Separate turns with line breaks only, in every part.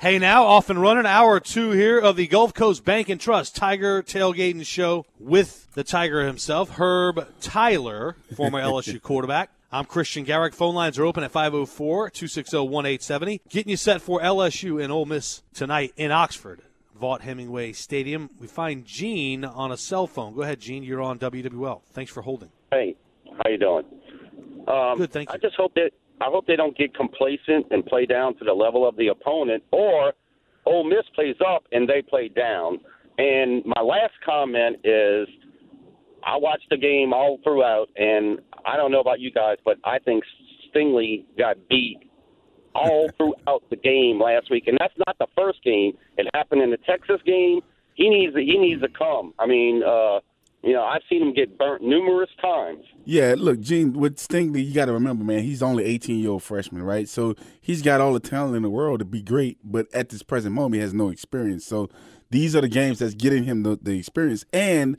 Hey, now off and running, hour two here of the Gulf Coast Bank and Trust Tiger Tailgating Show with the Tiger himself, Herb Tyler, former LSU quarterback. I'm Christian Garrick. Phone lines are open at 504 260 1870. Getting you set for LSU and Ole Miss tonight in Oxford, Vaught Hemingway Stadium. We find Gene on a cell phone. Go ahead, Gene. You're on WWL. Thanks for holding.
Hey, how you doing? Um,
Good, thank you.
I just hope that I hope they don't get complacent and play down to the level of the opponent, or Ole Miss plays up and they play down. And my last comment is, I watched the game all throughout, and I don't know about you guys, but I think Stingley got beat all throughout the game last week, and that's not the first game. It happened in the Texas game. He needs to, he needs to come. I mean, uh, you know, I've seen him get burnt numerous times.
Yeah, look, Gene, with Stingley, you got to remember, man, he's only 18 year old freshman, right? So he's got all the talent in the world to be great, but at this present moment, he has no experience. So these are the games that's getting him the, the experience. And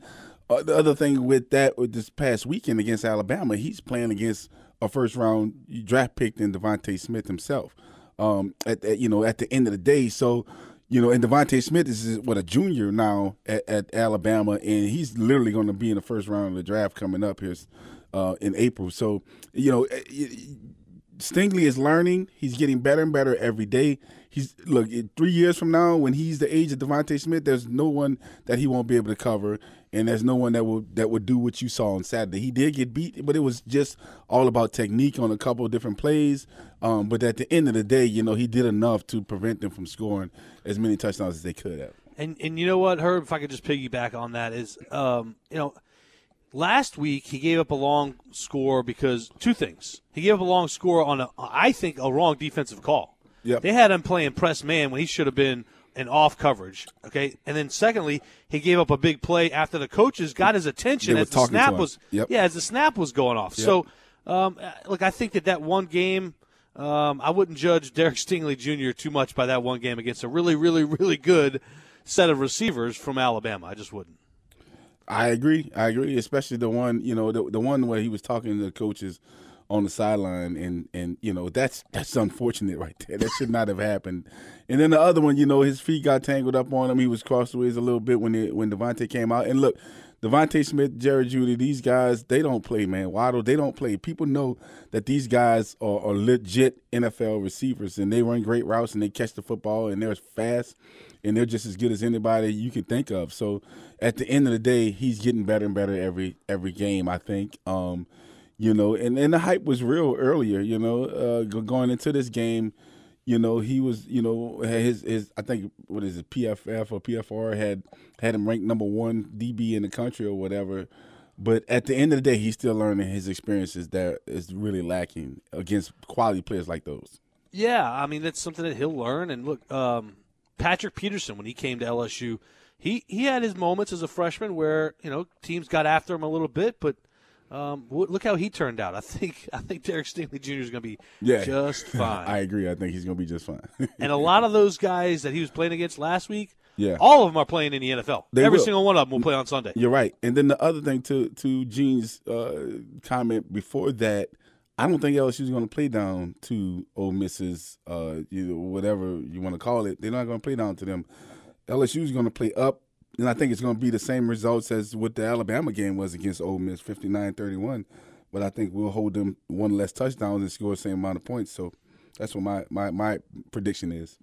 uh, the other thing with that, with this past weekend against Alabama, he's playing against a first round draft pick in DeVonta Smith himself. Um, at, at you know, at the end of the day, so you know, and DeVonta Smith is what a junior now at, at Alabama, and he's literally going to be in the first round of the draft coming up here uh, in April. So, you know, Stingley is learning. He's getting better and better every day. He's look three years from now, when he's the age of DeVonta Smith, there's no one that he won't be able to cover, and there's no one that will that would do what you saw on Saturday. He did get beat, but it was just all about technique on a couple of different plays. Um, but at the end of the day, you know, he did enough to prevent them from scoring as many touchdowns as they could have.
And and you know what, Herb, if I could just piggyback on that is, um, you know, last week he gave up a long score because two things. He gave up a long score on a, I think, a wrong defensive call.
Yep.
They had him playing press man when he should have been an off coverage. Okay, and then secondly, he gave up a big play after the coaches got his attention as the snap was
Yep.
yeah as the snap was going off.
Yep.
So, um, look, I think that that one game. Um, I wouldn't judge Derek Stingley Jr. too much by that one game against a really, really, really good set of receivers from Alabama. I just wouldn't.
I agree. I agree, especially the one you know the the one where he was talking to the coaches on the sideline, and and you know that's that's unfortunate right there. That should not have happened. And then the other one, you know, his feet got tangled up on him. He was crossways a little bit when it, when DeVonta came out. And look, DeVonta Smith, Jerry Jeudy, these guys they don't play, man. Waddle, they don't play. People know that these guys are, are legit NFL receivers, and they run great routes and they catch the football and they're as fast and they're just as good as anybody you can think of. So at the end of the day, he's getting better and better every every game. I think, um, you know, and, and the hype was real earlier. You know, uh, going into this game, you know, he was, you know, his his I think what is it, PFF or PFR had had him ranked number one DB in the country or whatever. But at the end of the day, he's still learning his experiences that is really lacking against quality players like those.
Yeah, I mean that's something that he'll learn. And look, um, Patrick Peterson when he came to LSU, he he had his moments as a freshman where you know teams got after him a little bit, but um, w- look how he turned out. I think I think Derek Stingley Jr. is going to be
Yeah,
just fine.
I agree. I think he's going to be just fine.
and a lot of those guys that he was playing against last week,
Yeah.
all of them are playing in the NFL.
They
Every
will.
single one of them will play on Sunday.
You're right. And then the other thing to to Gene's uh, comment before that, I don't think LSU LSU's going to play down to Ole Miss's, uh, you know, whatever you want to call it. They're not going to play down to them. LSU LSU's going to play up, and I think it's going to be the same results as what the Alabama game was against Ole Miss, 59-31. But I think we'll hold them one less touchdowns and score the same amount of points. So that's what my my, my prediction is.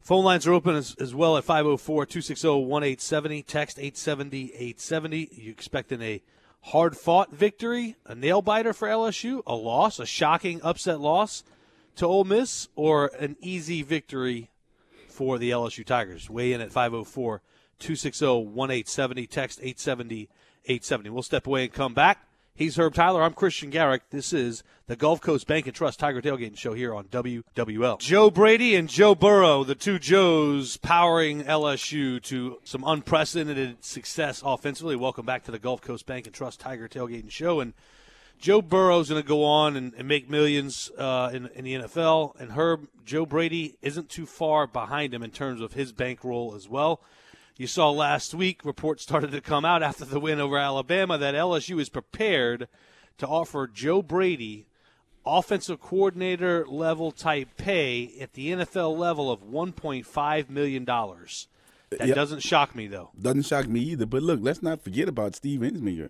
Phone lines are open as, as well at 504 260 1870. Text 870 870. You expecting a hard fought victory, a nail biter for LSU, a loss, a shocking upset loss to Ole Miss, or an easy victory for the LSU Tigers? Weigh in at 504 260 1870. Text 870 870. We'll step away and come back He's Herb Tyler. I'm Christian Garrick. This is the Gulf Coast Bank and Trust Tiger Tailgating Show here on WWL. Joe Brady and Joe Burrow, the two Joes powering LSU to some unprecedented success offensively. Welcome back to the Gulf Coast Bank and Trust Tiger Tailgating Show. And Joe Burrow's going to go on and, and make millions uh, in, in the NFL. And Herb, Joe Brady isn't too far behind him in terms of his bankroll as well. You saw last week reports started to come out after the win over Alabama that LSU is prepared to offer Joe Brady offensive coordinator level type pay at the NFL level of 1.5 million dollars. That
Yep.
doesn't shock me though.
Doesn't shock me either. But look, let's not forget about Steve Ensminger.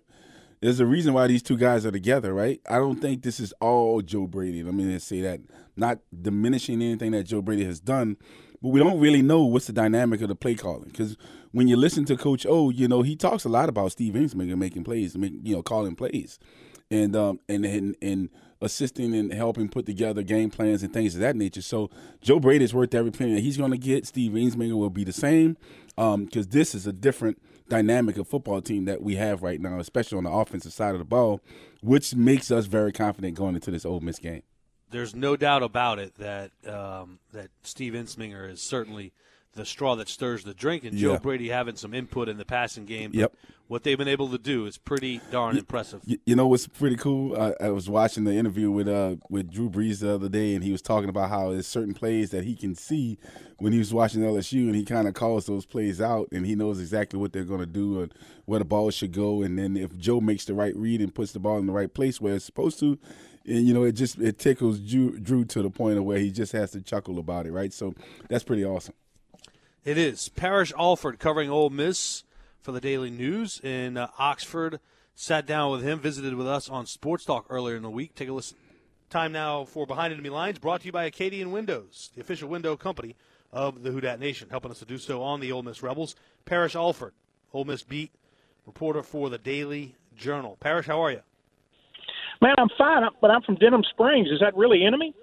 There's a reason why these two guys are together, right? I don't think this is all Joe Brady. Let me just say that. Not diminishing anything that Joe Brady has done, but we don't really know what's the dynamic of the play calling. Because when you listen to Coach O, you know he talks a lot about Steve Ensminger making plays, make, you know, calling plays, and um and and and assisting and helping put together game plans and things of that nature. So Joe Brady is worth every penny that he's going to get. Steve Ensminger will be the same because this is a different dynamic of football team that we have right now, especially on the offensive side of the ball, which makes us very confident going into this Ole Miss game.
There's no doubt about it that um, that Steve Ensminger is certainly the straw that stirs the drink, and Joe
Yeah.
Brady having some input in the passing game. But
Yep.
What they've been able to do is pretty darn impressive.
You, you know what's pretty cool? I, I was watching the interview with uh with Drew Brees the other day, and he was talking about how there's certain plays that he can see when he was watching LSU, and he kind of calls those plays out, and he knows exactly what they're going to do and where the ball should go, and then if Joe makes the right read and puts the ball in the right place where it's supposed to, and you know it just it tickles Drew, Drew to the point of where he just has to chuckle about it, right? So that's pretty awesome.
It is. Parrish Alford covering Ole Miss for the Daily News in uh, Oxford. Sat down with him, visited with us on Sports Talk earlier in the week. Take a listen. Time now for Behind Enemy Lines, brought to you by Acadian Windows, the official window company of the Who Dat Nation. Helping us to do so on the Ole Miss Rebels. Parrish Alford, Ole Miss beat reporter for the Daily Journal. Parrish, how are you?
Man, I'm fine, but I'm from Denham Springs. Is that really enemy?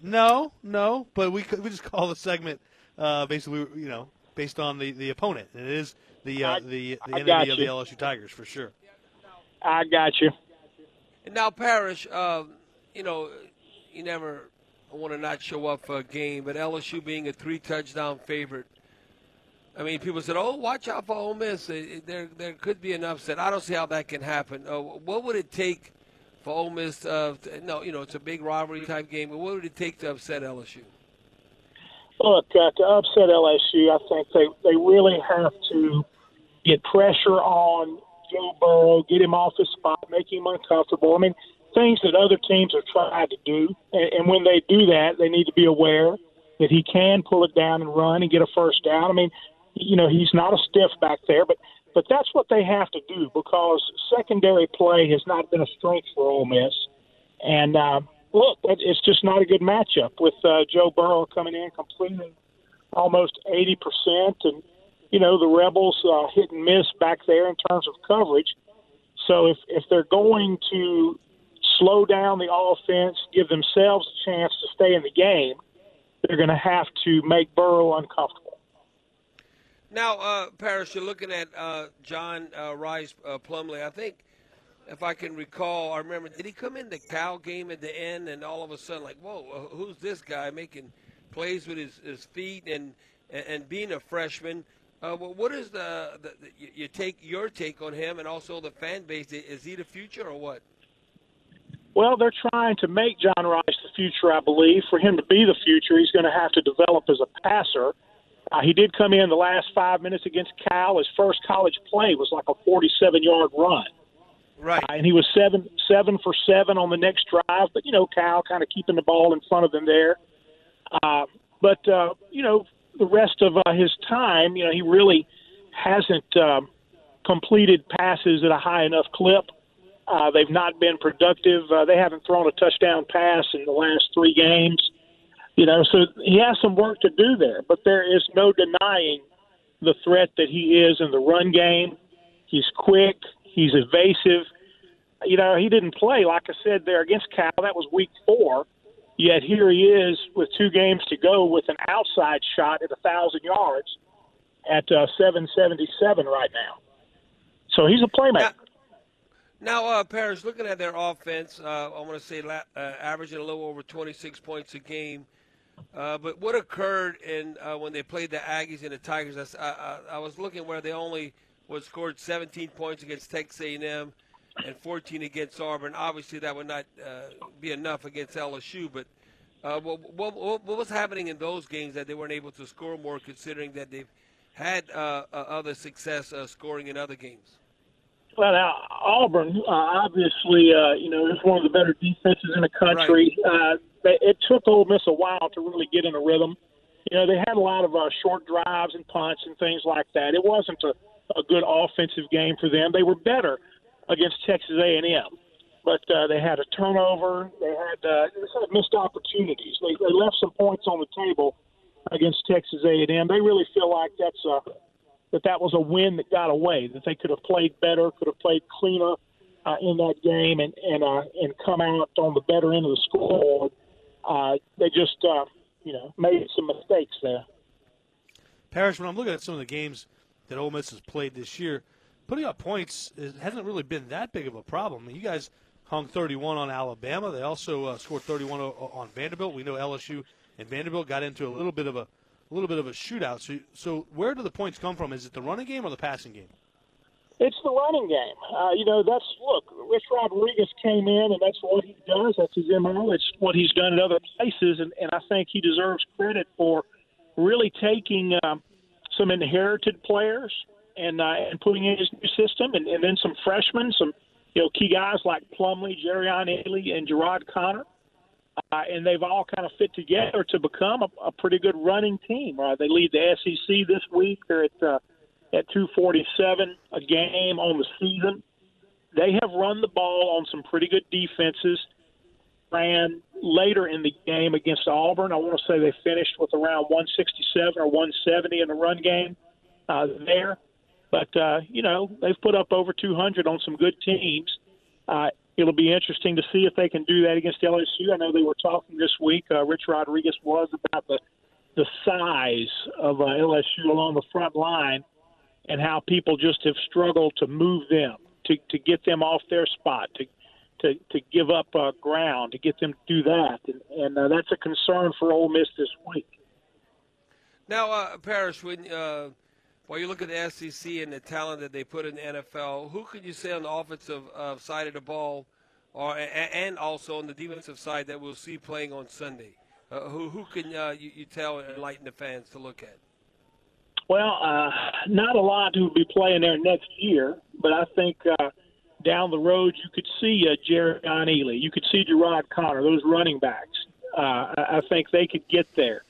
No, no, but we we just call the segment uh, basically, you know, based on the, the opponent. It is the uh,
I-
the the
I
enemy of the. LSU Tigers for sure.
I got you.
And now, Parrish, um, you know, you never want to not show up for a game, but LSU being a three touchdown favorite. I mean, people said, "Oh, watch out for Ole Miss. It- it- There, there could be an upset." I don't see how that can happen. Uh, what would it take for Ole Miss? Uh, to, no, you know, it's a big rivalry type game, but what would it take to upset LSU?
Look, uh, to upset LSU, I think they they really have to get pressure on Joe Burrow, get him off his spot, make him uncomfortable. I mean, things that other teams have tried to do, and, and when they do that, they need to be aware that he can pull it down and run and get a first down. I mean, you know, he's not a stiff back there, but but that's what they have to do because secondary play has not been a strength for Ole Miss. And uh, look, it's just not a good matchup with uh, Joe Burrow coming in completing almost 80%. And, you know, the Rebels uh, hit and miss back there in terms of coverage. So if, if they're going to slow down the offense, give themselves a chance to stay in the game, they're going to have to make Burrow uncomfortable.
Now, uh, Parrish, you're looking at uh, John uh, Rhys uh, Plumlee. I think, if I can recall, I remember, did he come in the Cal game at the end and all of a sudden, like, whoa, uh, who's this guy making plays with his, his feet and, and, being a freshman? Uh, well, what is the, the, the you- take your take on him and also the fan base? Is he the future or what?
Well, they're trying to make John Rhys the future, I believe. For him to be the future, he's going to have to develop as a passer. Uh, he did come in the last five minutes against Cal. His first college play was like a 47-yard run,
Right.
uh, and he was seven seven for seven on the next drive. But you know, Cal kind of keeping the ball in front of him there. Uh, but uh, you know, the rest of uh, his time, you know, he really hasn't um, completed passes at a high enough clip. Uh, they've not been productive. Uh, they haven't thrown a touchdown pass in the last three games. You know, so he has some work to do there. But there is no denying the threat that he is in the run game. He's quick. He's evasive. You know, he didn't play like I said there against Cal. That was week four. Yet here he is with two games to go with an outside shot at a thousand yards at uh, 777 right now. So he's a playmaker.
Now, uh, Parrish, looking at their offense, uh, I want to say la- uh, averaging a little over 26 points a game. Uh, but what occurred in uh, when they played the Aggies and the Tigers? I, I, I was looking where they only was scored 17 points against Texas A&M and 14 against Auburn. Obviously, that would not uh, be enough against LSU. But uh, what, what, what, was happening in those games that they weren't able to score more, considering that they've had uh, uh other success uh, scoring in other games?
Well, now Auburn, uh, obviously, you know, is one of the better defenses in the country. Right. it took Ole Miss a while to really get in a rhythm. You know, they had a lot of short drives and punts and things like that. It wasn't a, a good offensive game for them. They were better against Texas A&M. But uh, they had a turnover. They had, uh, they had missed opportunities. They, they left some points on the table against Texas A&M. They really feel like that's a, that that was a win that got away. That they could have played better, could have played cleaner uh, in that game, and and uh, and come out on the better end of the scoreboard. Uh, they just uh, you know made some mistakes there.
Parrish, when I'm looking at some of the games that Ole Miss has played this year, putting up points hasn't really been that big of a problem. You guys hung 31 on Alabama. They also uh, scored 31 on Vanderbilt. We know LSU and Vanderbilt got into a little bit of a, a little bit of a shootout. So, so where do the points come from? Is it the running game or the passing game?
It's the running game. Uh, you know, that's look. Rich Rodriguez came in, and that's what he does. That's his mo. It's what he's done at other places, and, and I think he deserves credit for really taking um, some inherited players and uh, and putting in his new system, and, and then some freshmen, some you know key guys like Plumlee, Jerrion Ealy, and Jerrod Conner, uh, and they've all kind of fit together to become a, a pretty good running team. Uh, they lead the SEC this week. They're at uh, at 247 a game on the season. They have run the ball on some pretty good defenses. Ran later in the game against Auburn. I want to say they finished with around 167 or 170 in the run game uh, there. But uh, you know they've put up over 200 on some good teams. Uh, it'll be interesting to see if they can do that against LSU. I know they were talking this week. Uh, Rich Rodriguez was about the the size of uh, LSU along the front line and how people just have struggled to move them to to get them off their spot to to to give up uh, ground to get them to do that and, and uh, that's a concern for Ole Miss this week.
Now, uh, Parrish, when uh, while you look at the SEC and the talent that they put in the NFL, who could you say on the offensive uh, side of the ball, or and also on the defensive side that we'll see playing on Sunday? Uh, who who can uh, you, you, tell and enlighten the fans to look at?
Well, uh, not a lot who will be playing there next year, but I think uh, down the road you could see uh, Jerrion Ealy, you could see Jerrod Conner, those running backs. Uh, I think they could get there.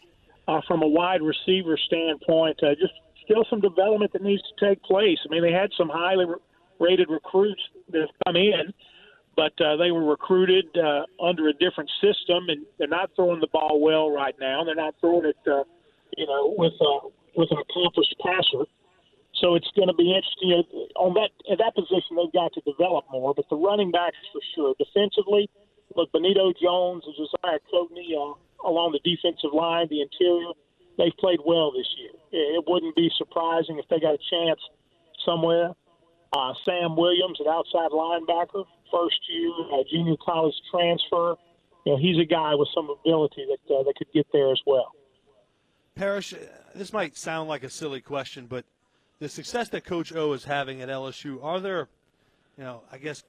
Uh, from a wide receiver standpoint, uh, just still some development that needs to take place. I mean, they had some highly rated recruits that have come in, but uh, they were recruited uh, under a different system, and they're not throwing the ball well right now. They're not throwing it, uh, you know, with uh, with an accomplished passer. So it's going to be interesting. You know, on that at that position, they've got to develop more. But the running backs for sure. Defensively, look, Benito Jones and Josiah Coatney uh, along the defensive line, the interior they've played well this year. It wouldn't be surprising if they got a chance somewhere. Uh, Sam Williams, an outside linebacker, first year uh, junior college transfer. You know, he's a guy with some ability that uh, that could get there as well.
Parrish, this might sound like a silly question, but the success that Coach O is having at LSU, are there, you know, I guess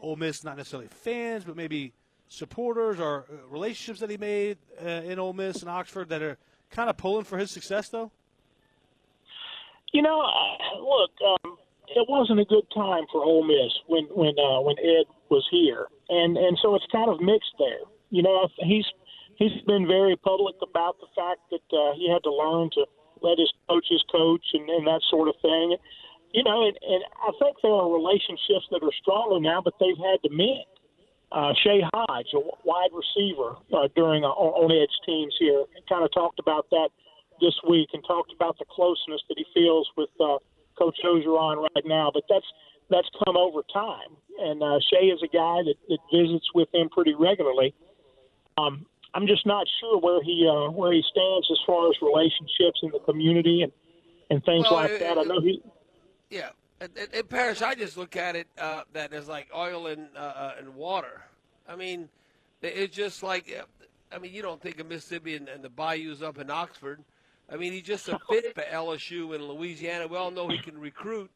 Ole Miss not necessarily fans, but maybe supporters or uh, relationships that he made uh, in Ole Miss and Oxford that are kind of pulling for his success, though?
You know, look, um, it wasn't a good time for Ole Miss when when uh, when Ed was here, and and so it's kind of mixed there. You know, he's he's been very public about the fact that uh, he had to learn to let his coaches coach and, and that sort of thing. You know, and, and I think there are relationships that are stronger now, but they've had to mend. Uh, Shay Hodge, a wide receiver uh, during uh, on edge teams here, kind of talked about that this week and talked about the closeness that he feels with uh, Coach Orgeron right now. But that's that's come over time, and uh, Shay is a guy that, that visits with him pretty regularly. Um, I'm just not sure where he uh, where he stands as far as relationships in the community and and things well, like that. I know he.
Yeah, in, and Parrish, I just look at it uh, that as like oil and uh, uh, and water. I mean, it's just like, I mean, you don't think of Mississippi and, and the bayous up in Oxford. I mean, he's just a fit for LSU and Louisiana. We all know he can recruit.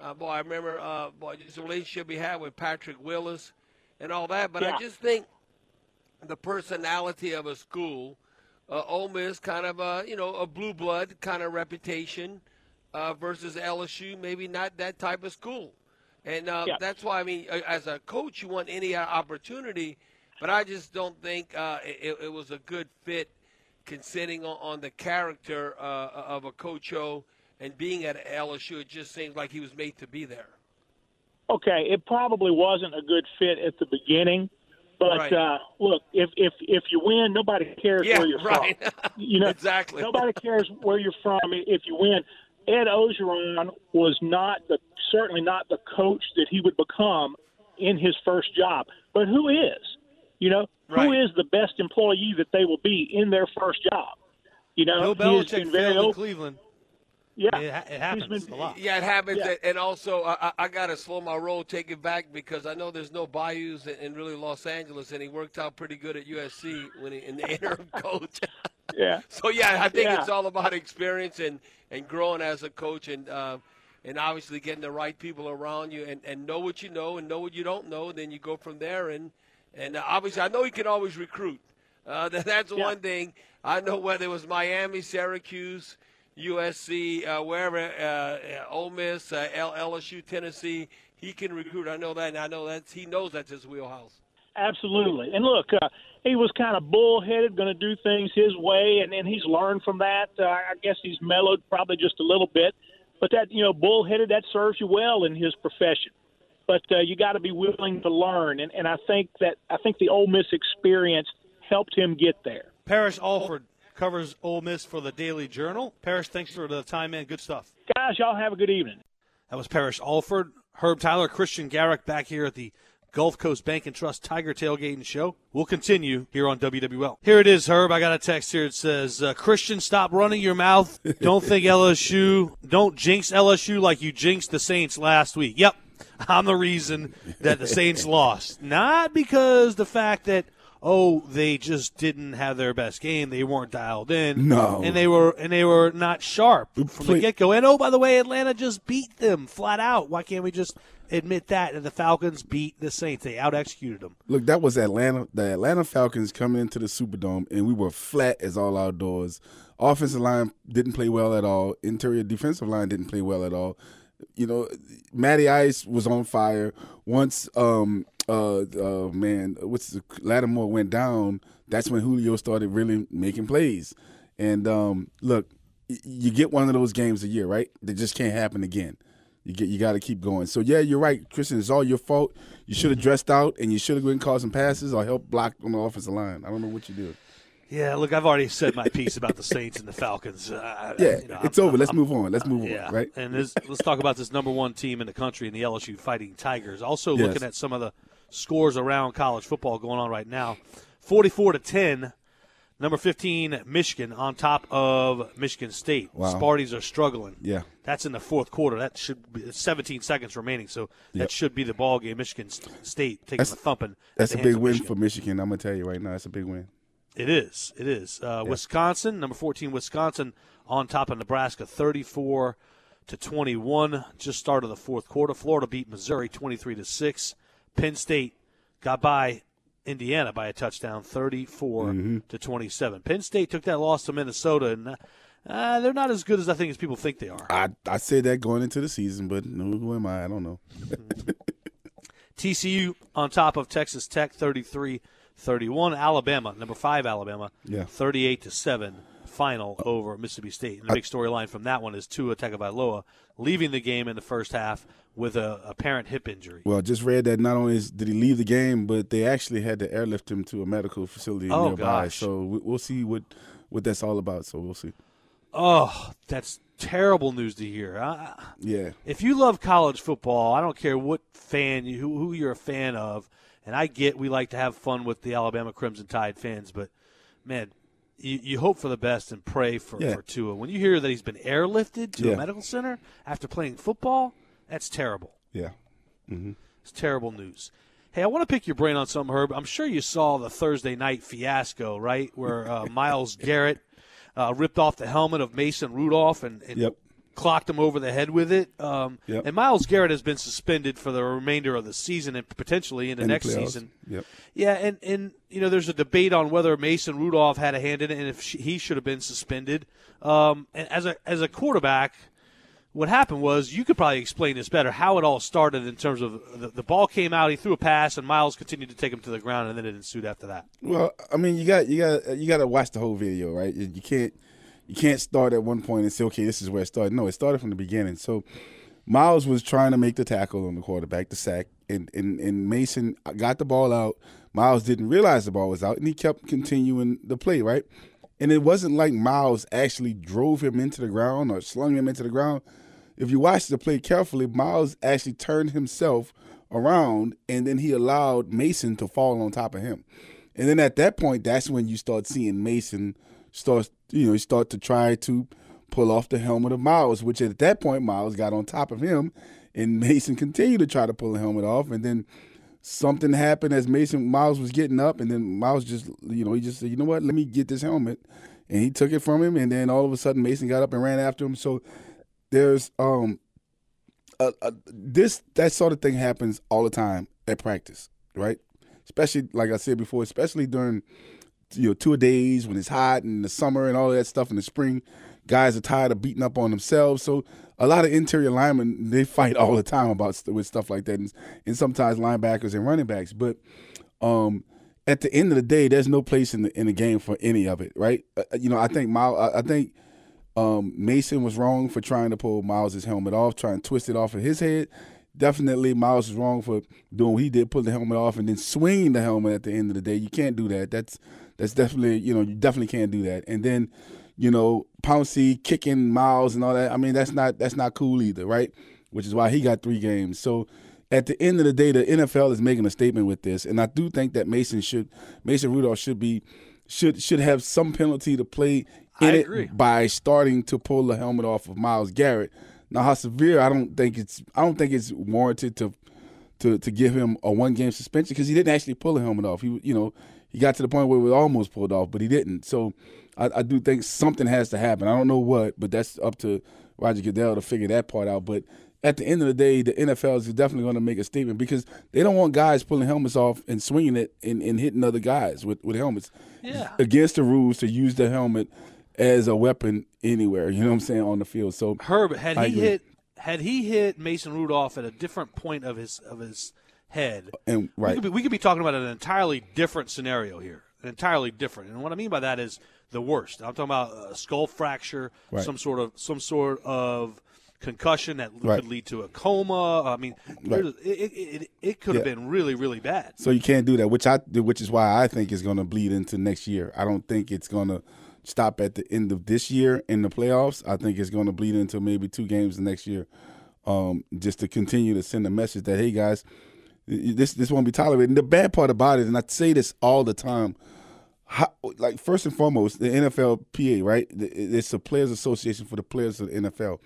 Uh, boy, I remember, uh, boy, just the relationship he had with Patrick Willis and all that. But
Yeah.
I just think the personality of a school, uh, Ole Miss, kind of a you know a blue blood kind of reputation, uh, versus LSU, maybe not that type of school, and uh,
Yeah.
that's why I mean, as a coach, you want any opportunity, but I just don't think uh, it, it was a good fit, considering on, on the character uh, of a coach O and being at LSU. It just seems like he was made to be there.
okay, it probably wasn't a good fit at the beginning, but
Right.
uh, look, if if if you win, nobody cares
Yeah,
where you're
right.
from. You know,
Exactly.
Nobody cares where you're from if you win. Ed Orgeron was not the certainly not the coach that he would become in his first job. But who is? You know, who
Right.
is the best employee that they will be in their first job? You know,
Bill Belichick failed in. Cleveland.
Yeah,
It, ha- it happens
been-
a lot.
Yeah, it happens,
Yeah.
and also I, I- I got to slow my roll, take it back because I know there's no bayous in, in really Los Angeles, and he worked out pretty good at USC when he in the interim coach.
yeah.
so yeah, I think
Yeah.
it's all about experience and, and growing as a coach, and uh, and obviously getting the right people around you, and, and know what you know and know what you don't know. Then you go from there, and and uh, obviously I know he can always recruit. Uh, that, that's
Yeah.
one thing I know. Whether it was Miami, Syracuse. USC, uh, wherever, uh, uh, Ole Miss, uh, L- LSU, Tennessee, he can recruit. I know that, and I know that he knows that's his wheelhouse.
Absolutely. And look, uh, he was kind of bullheaded, going to do things his way, and then he's learned from that. Uh, I guess he's mellowed probably just a little bit, but that you know, bullheaded that serves you well in his profession. But uh, you got to be willing to learn, and, and I think that I think the Ole Miss experience helped him get there.
Parrish Alford covers Ole Miss for the Daily Journal. Parrish, thanks for the time, man. Good stuff.
Guys, y'all have a good evening.
That was Parrish Alford, Herb Tyler, Christian Garrick back here at the Gulf Coast Bank and Trust Tiger Tailgating Show. We'll continue here on WWL. Here it is, Herb. I got a text here. It says, uh, Christian, stop running your mouth. Don't think LSU, don't jinx LSU like you jinxed the Saints last week. Yep, I'm the reason that the Saints lost. Not because the fact that, oh, they just didn't have their best game. They weren't dialed in.
No.
And they were, and they were not sharp from the get go. And oh, by the way, Atlanta just beat them flat out. Why can't we just admit that? And the Falcons beat the Saints. They out executed them.
Look, that was Atlanta. The Atlanta Falcons coming into the Superdome, and we were flat as all outdoors. Offensive line didn't play well at all. Interior defensive line didn't play well at all. You know, Matty Ice was on fire. Once, um, uh, uh, man, what's the, Lattimore went down. That's when Julio started really making plays. And um, look, you get one of those games a year, right? That just can't happen again. You get you got to keep going. So yeah, you're right, Christian. It's all your fault. You should have dressed out and you should have been some passes or helped block on the offensive line. I don't know what you did.
Yeah, look, I've already said my piece about the Saints and the Falcons. Uh,
Yeah,
you know,
it's
I'm-
over. Let's move on. Let's move
Yeah,
on. Right?
And this, let's talk about this number one team in the country in the LSU Fighting Tigers. Also,
Yes.
looking at some of the scores around college football going on right now, forty-four to ten. Number fifteen, Michigan on top of Michigan State.
Wow.
Sparties are struggling.
Yeah.
That's in the fourth quarter. That should be 17 seconds remaining, so that
Yep.
should be the ball game. Michigan State taking
That's-
a thumping.
That's a big win
Michigan.
for Michigan. I'm gonna tell you right now, it's a big win.
It is. It is. Uh, Wisconsin, number 14, Wisconsin on top of Nebraska, 34 to 21. Just started the fourth quarter. Florida beat Missouri 23 to 6. Penn State got by Indiana by a touchdown, 34
Mm-hmm.
to 27. Penn State took that loss to Minnesota, and uh, they're not as good as I think as people think they are.
I I said that going into the season, but who am I? I don't know.
TCU on top of Texas Tech, 33 31. Alabama, number five, Alabama,
Yeah.
38 to 7 final over Mississippi State. And the big storyline from that one is Tua Tagovailoa leaving the game in the first half with a apparent hip injury.
Well, I just read that not only did he leave the game, but they actually had to airlift him to a medical facility
Oh,
nearby.
gosh.
So we, we'll see what what that's all about. So we'll see.
Oh, that's terrible news to hear. I,
Yeah.
if you love college football, I don't care what fan you who, who you're a fan of, and I get we like to have fun with the Alabama Crimson Tide fans, but man, you, you hope for the best and pray for,
Yeah.
for Tua. When you hear that he's been airlifted to
Yeah.
a medical center after playing football That's terrible.
Yeah.
It's terrible news. Hey, I want to pick your brain on something, Herb. I'm sure you saw the Thursday night fiasco, right? Where uh, Myles Garrett uh, ripped off the helmet of Mason Rudolph and, and
Yep.
Clocked him over the head with it. Um,
Yep.
And Myles Garrett has been suspended for the remainder of the season and potentially in the next
playoffs.
season.
Yep.
Yeah, and, and you know, there's a debate on whether Mason Rudolph had a hand in it and if she, he should have been suspended. Um, and as a as a quarterback, what happened was you could probably explain this better how it all started in terms of the, the ball came out, he threw a pass, and Myles continued to take him to the ground, and then it ensued after that.
Well, I mean, you got you got you got to watch the whole video, right? You can't you can't start at one point and say, okay, this is where it started. No, it started from the beginning. So Myles was trying to make the tackle on the quarterback, the sack, and and, and Mason got the ball out. Myles didn't realize the ball was out, and he kept continuing the play, right? And it wasn't like Myles actually drove him into the ground or slung him into the ground. If you watch the play carefully, Myles actually turned himself around and then he allowed Mason to fall on top of him. And then at that point, that's when you start seeing Mason start, you know, he start to try to pull off the helmet of Myles, which at that point Myles got on top of him, and Mason continued to try to pull the helmet off, and then something happened as Mason Myles was getting up, and then Myles just, you know, he just said, you know what, let me get this helmet, and he took it from him, and then all of a sudden Mason got up and ran after him. So there's um, a, a, this that sort of thing happens all the time at practice, right? Especially like I said before, especially during you know two days when it's hot in the summer and all that stuff in the spring. Guys are tired of beating up on themselves, so a lot of interior linemen they fight all the time about with stuff like that, and, and sometimes linebackers and running backs. But um, at the end of the day, there's no place in the in the game for any of it, right? Uh, you know, I think Myles, I, I think um, Mason was wrong for trying to pull Myles' helmet off, trying to twist it off of his head. Definitely, Myles was wrong for doing what he did, pull the helmet off, and then swinging the helmet at the end of the day. You can't do that. That's that's definitely you know you definitely can't do that. And then you know Pouncey kicking Myles and all that. I mean that's not that's not cool either, right? Which is why he got three games. So at the end of the day, the NFL is making a statement with this, and I do think that Mason should Mason Rudolph should be should should have some penalty to play in
I
it by starting to pull the helmet off of Myles Garrett. Now, how severe? I don't think it's I don't think it's warranted to to to give him a one game suspension because he didn't actually pull the helmet off. He you know he got to the point where it was almost pulled off, but he didn't. So I, I do think something has to happen. I don't know what, but that's up to Roger Goodell to figure that part out. But at the end of the day, the NFL is definitely going to make a statement because they don't want guys pulling helmets off and swinging it and, and hitting other guys with, with helmets.
Yeah.
Against the rules to use the helmet as a weapon anywhere, you know what I'm saying, on the field. So
Herb, had
I
he
agree.
hit had he hit Mason Rudolph at a different point of his of his head,
and
we
right.
could be we could be talking about an entirely different scenario here. Entirely different. And what I mean by that is the worst. I'm talking about a skull fracture,
Right.
some sort of some sort of concussion that
Right.
could lead to a coma. I mean,
Right.
it, it, it, it could have
Yeah.
been really, really bad.
So you can't do that, which I which is why I think is going to bleed into next year. I don't think it's going to stop at the end of this year in the playoffs. I think it's going to bleed into maybe two games next year, um, just to continue to send a message that hey guys, this this won't be tolerated. And the bad part about it, and I say this all the time, how, like first and foremost, the NFLPA, right? It's the Players Association for the players of the NFL.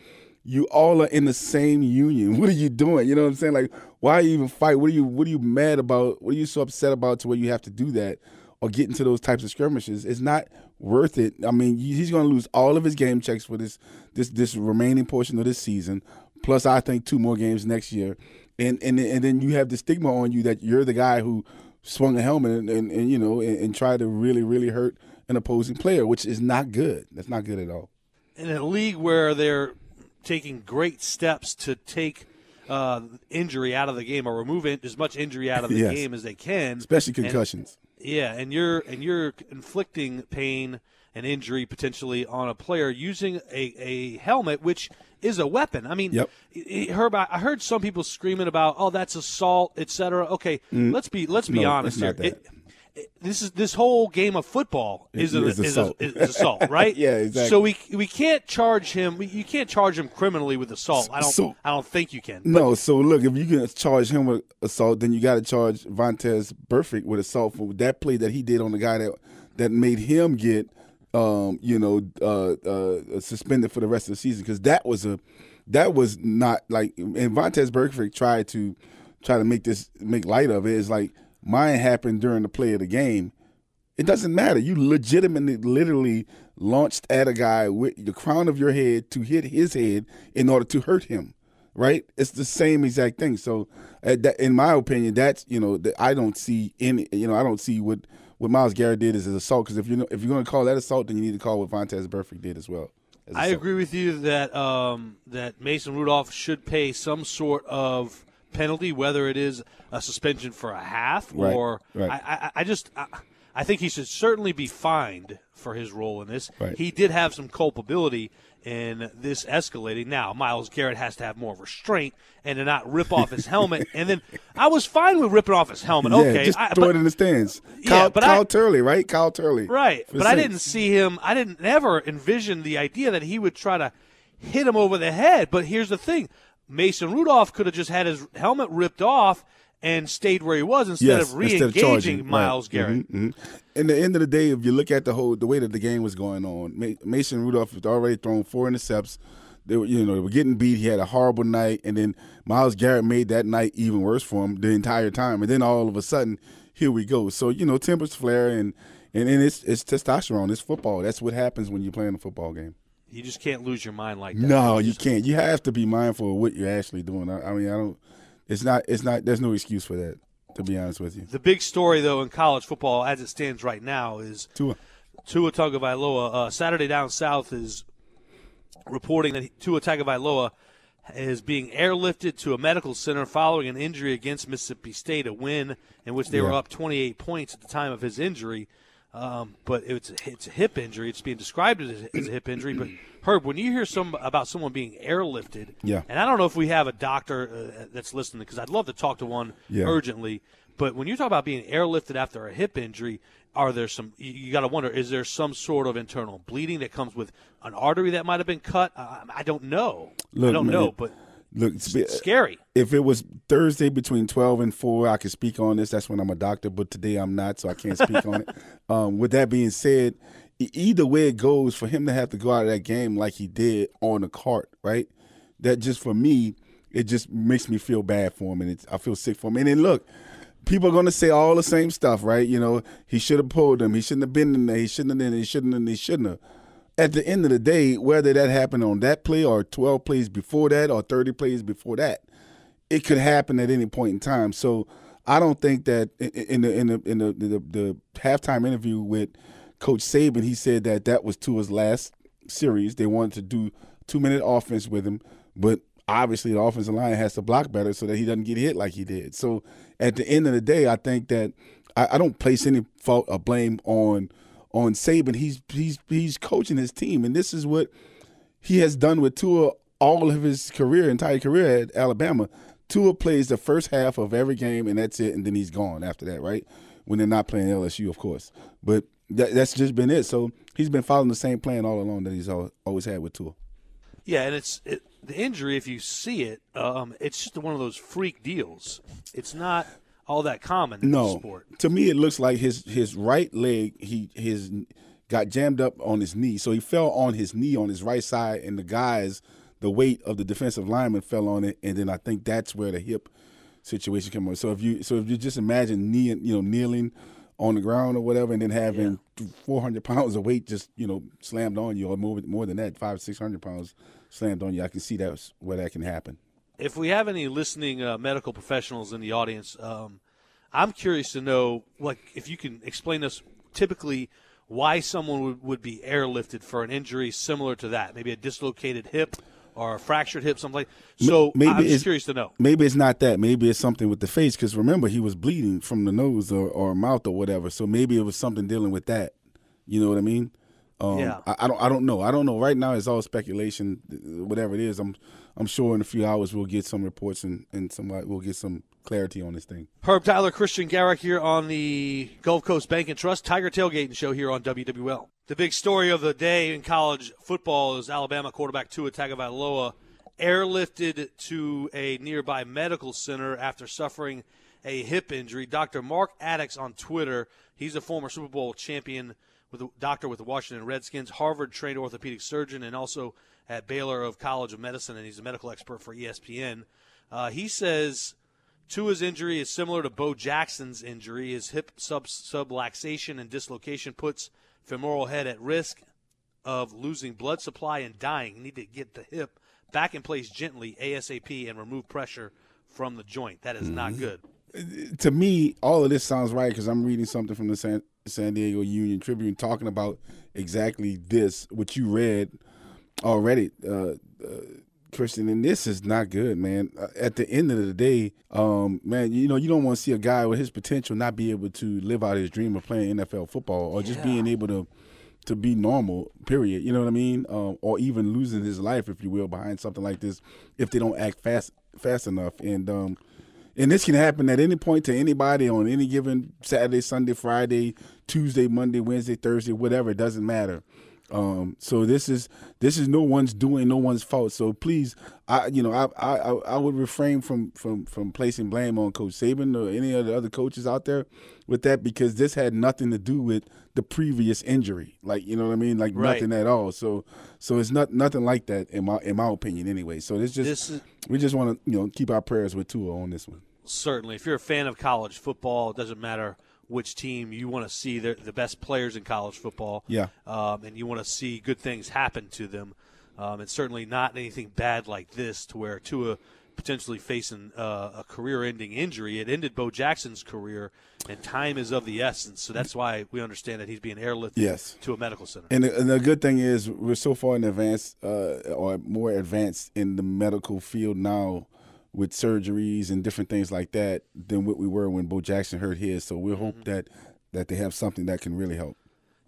You all are in the same union. What are you doing? You know what I'm saying? Like, why you even fight? What are you What are you mad about? What are you so upset about to where you have to do that or get into those types of skirmishes? It's not worth it. I mean, he's going to lose all of his game checks for this this this remaining portion of this season. Plus, I think two more games next year, and and and then you have the stigma on you that you're the guy who swung a helmet and, and, and you know and, and tried to really really hurt an opposing player, which is not good. That's not good at all.
in a league where they're taking great steps to take uh, injury out of the game or remove in, as much injury out of the
Yes.
game as they can,
Especially
And-
concussions.
yeah, and you're and you're inflicting pain and injury potentially on a player using a, a helmet, which is a weapon. I mean,
Yep.
Herb, I heard some people screaming about, "Oh, that's assault," etc. Okay, let's be let's be
Mm. No,
honest here. It- it- this is this whole game of football is,
It
a,
is
is,
assault.
A, is assault, right?
Yeah, exactly.
So we we can't charge him. You can't charge him criminally with assault. I don't.
So-
I don't think you can.
No, so look, if you can charge him with assault, then you got to charge Vontaze Burfict with assault for that play that he did on the guy that that made him get, um, you know, uh, uh, suspended for the rest of the season because that was a that was not like and Vontaze Burfict tried to try to make this make light of it. It's like mine happened during the play of the game. It doesn't matter. You legitimately, literally launched at a guy with the crown of your head to hit his head in order to hurt him. Right? It's the same exact thing. So, uh, that, in my opinion, that's you know that I don't see any. You know, I don't see what what Myles Garrett did as assault. Because if you if you're going to call that assault, then you need to call what Vontaze Burfict did as well. as
I agree with you that um, that Mason Rudolph should pay some sort of penalty, whether it is a suspension for a half
Right,
or
right.
I, I, I just I, I think he should certainly be fined for his role in this.
Right.
He did have some culpability in this escalating. Now Myles Garrett has to have more restraint and to not rip off his helmet. And then I was fine with ripping off his helmet.
Yeah,
okay,
just
I-
throw
but-
it in the stands.
Yeah,
Kyle,
but
Kyle
I-
Turley, right? Kyle Turley,
Right, but I didn't see him. I didn't ever envision the idea that he would try to hit him over the head. But here's the thing: Mason Rudolph could have just had his helmet ripped off and stayed where he was instead
Yes,
of
instead of
re-engaging
charging, right.
Myles Garrett.
Mhm, mhm. In the end of the day, if you look at the whole the way that the game was going on, Mason Rudolph had already thrown four intercepts. They were, you know, they were getting beat. He had a horrible night, and then Myles Garrett made that night even worse for him the entire time. And then all of a sudden, here we go. So you know, tempers flare, and and, and it's it's testosterone. It's football. That's what happens when you're playing a football game.
You just can't lose your mind like that.
No, you can't. You have to be mindful of what you're actually doing. I, I mean, I don't. It's not. It's not. There's no excuse for that. To be honest with you,
The big story, though, in college football, as it stands right now, is
Tua.
Tua Tagovailoa. Uh, Saturday Down South is reporting that Tua Tagovailoa is being airlifted to a medical center following an injury against Mississippi State, a win in which they were up 28 points at the time of his injury. Um, but it's a, it's a hip injury. It's being described as a, as a hip injury. But Herb, when you hear some about someone being airlifted,
Yeah.
and I don't know if we have a doctor uh, that's listening because I'd love to talk to one
Yeah.
urgently. But when you talk about being airlifted after a hip injury, are there some? You, you got to wonder: is there some sort of internal bleeding that comes with an artery that might have been cut? Uh, I don't know. I don't
man,
know, but
Look,
it's scary.
if it was Thursday between twelve and four, I could speak on this. That's when I'm a doctor, but today I'm not, so I can't speak on it. Um, with that being said, either way it goes, for him to have to go out of that game like he did on the cart, right? That just for me, it just makes me feel bad for him, and it's, I feel sick for him. And then look, people are gonna say all the same stuff, right? You know, he should have pulled him. He shouldn't have been in there. He shouldn't have. Been, he shouldn't. have. He shouldn't have. At the end of the day, whether that happened on that play or 12 plays before that or 30 plays before that, it could happen at any point in time. So I don't think that in the in the in the the, the halftime interview with Coach Saban, he said that that was Tua's last series. They wanted to do two minute offense with him, but obviously the offensive line has to block better so that he doesn't get hit like he did. So at the end of the day, I think that I, I don't place any fault or blame on on Saban. He's he's he's coaching his team, and this is what he has done with Tua all of his career, entire career at Alabama. Tua plays the first half of every game, and that's it, and then he's gone after that, right? When they're not playing LSU, of course. But that, that's just been it. So he's been following the same plan all along that he's al- always had with Tua.
Yeah, and it's it, the injury. If you see it, um, it's just one of those freak deals. It's not all that common in the
No,
sport.
to me it looks like his his right leg he his got jammed up on his knee, so he fell on his knee on his right side, and the guys, the weight of the defensive lineman fell on it, and then I think that's where the hip situation came on. So if you so if you just imagine knee, you know, kneeling on the ground or whatever, and then having four hundred pounds of weight just you know slammed on you, or more more than that, five six hundred pounds slammed on you, I can see that's where that can happen.
If we have any listening uh, medical professionals in the audience, um, I'm curious to know, like, if you can explain us typically why someone would, would be airlifted for an injury similar to that, maybe a dislocated hip or a fractured hip, something like. So
maybe
I'm just
it's-
curious to know.
Maybe it's not that. Maybe it's something with the face. Because remember, he was bleeding from the nose or, or mouth or whatever. So maybe it was something dealing with that. You know what I mean? Um,
Yeah.
I, I don't. I don't know. I don't know. Right now, it's all speculation. Whatever it is, I'm. I'm sure in a few hours we'll get some reports and and some we'll get some clarity on this thing.
Herb Tyler, Christian Garrick here on the Gulf Coast Bank and Trust Tiger Tailgating Show here on WWL. The big story of the day in college football is Alabama quarterback Tua Tagovailoa airlifted to a nearby medical center after suffering a hip injury. Dr. Mark Adickes on Twitter, he's a former Super Bowl champion with a doctor with the Washington Redskins, Harvard trained orthopedic surgeon, and also at Baylor of College of Medicine, and he's a medical expert for ESPN. Uh, he says Tua's injury is similar to Bo Jackson's injury. His hip sub subluxation and dislocation puts femoral head at risk of losing blood supply and dying. You need to get the hip back in place gently, ASAP, and remove pressure from the joint. That is mm-hmm. not good.
To me, all of this sounds right because I'm reading something from the San, San Diego Union Tribune talking about exactly this, what you read already, uh, uh, Christian. And this is not good, man. Uh, at the end of the day, um, man, you know, you don't want to see a guy with his potential not be able to live out his dream of playing NFL football or just being able to to be normal. Period. You know what I mean? Um, or even losing his life, if you will, behind something like this, if they don't act fast fast enough. And um, and this can happen at any point to anybody on any given Saturday, Sunday, Friday, Tuesday, Monday, Wednesday, Thursday, whatever. It doesn't matter. Um, so this is this is no one's doing, no one's fault. So please, I you know I I I would refrain from from from placing blame on Coach Saban or any of the other coaches out there with that because this had nothing to do with the previous injury. Like you know what I mean, like right. nothing at all. So so it's not nothing like that in my in my opinion anyway. So it's just this is, we just want to you know keep our prayers with Tua on this one.
Certainly, if you're a fan of college football, it doesn't matter which team you want to see the, the best players in college football.
Yeah.
Um, and you want to see good things happen to them. Um, and certainly not anything bad like this to where Tua potentially facing uh, a career-ending injury. It ended Bo Jackson's career, and time is of the essence. So that's why we understand that he's being airlifted
yes.
to a medical center.
And the, and the, good thing is we're so far in advance, uh, or more advanced in the medical field now with surgeries and different things like that than what we were when Bo Jackson hurt his. So we hope mm-hmm. that that they have something that can really help.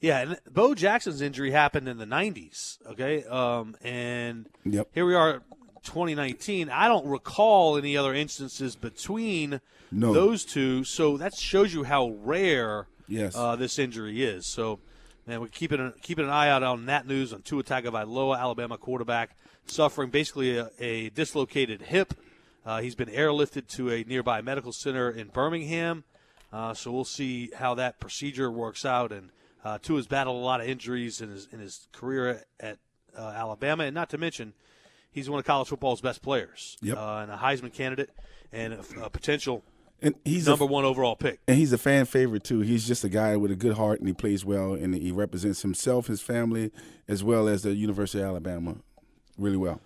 Yeah, and Bo Jackson's injury happened in the '90s. Okay, um, and
yep.
here we are, 2019. I don't recall any other instances between no. those two. So that shows you how rare
yes.
uh, this injury is. So, man, we're keeping keeping an eye out on that news on Tua Tagovailoa, Alabama quarterback, suffering basically a, a dislocated hip uh, he's been airlifted to a nearby medical center in Birmingham. Uh, so we'll see how that procedure works out. And uh, Tua's battled a lot of injuries in his in his career at uh, Alabama, and not to mention, he's one of college football's best players
yep.
uh, and a Heisman candidate and a, a potential
and he's
number a, one overall pick.
And he's a fan favorite too. He's just a guy with a good heart, and he plays well, and he represents himself, his family, as well as the University of Alabama, really well.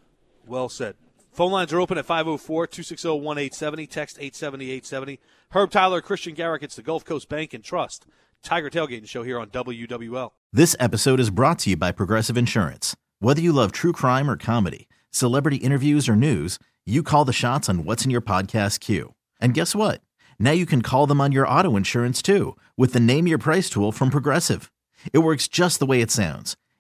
Well said. Phone lines are open at 504 260 1870. Text 870 870. Herb Tyler, Christian Garrick. It's the Gulf Coast Bank and Trust. Tiger Tailgating Show here on WWL.
This episode is brought to you by Progressive Insurance. Whether you love true crime or comedy, celebrity interviews or news, you call the shots on what's in your podcast queue. And guess what? Now you can call them on your auto insurance too with the Name Your Price tool from Progressive. It works just the way it sounds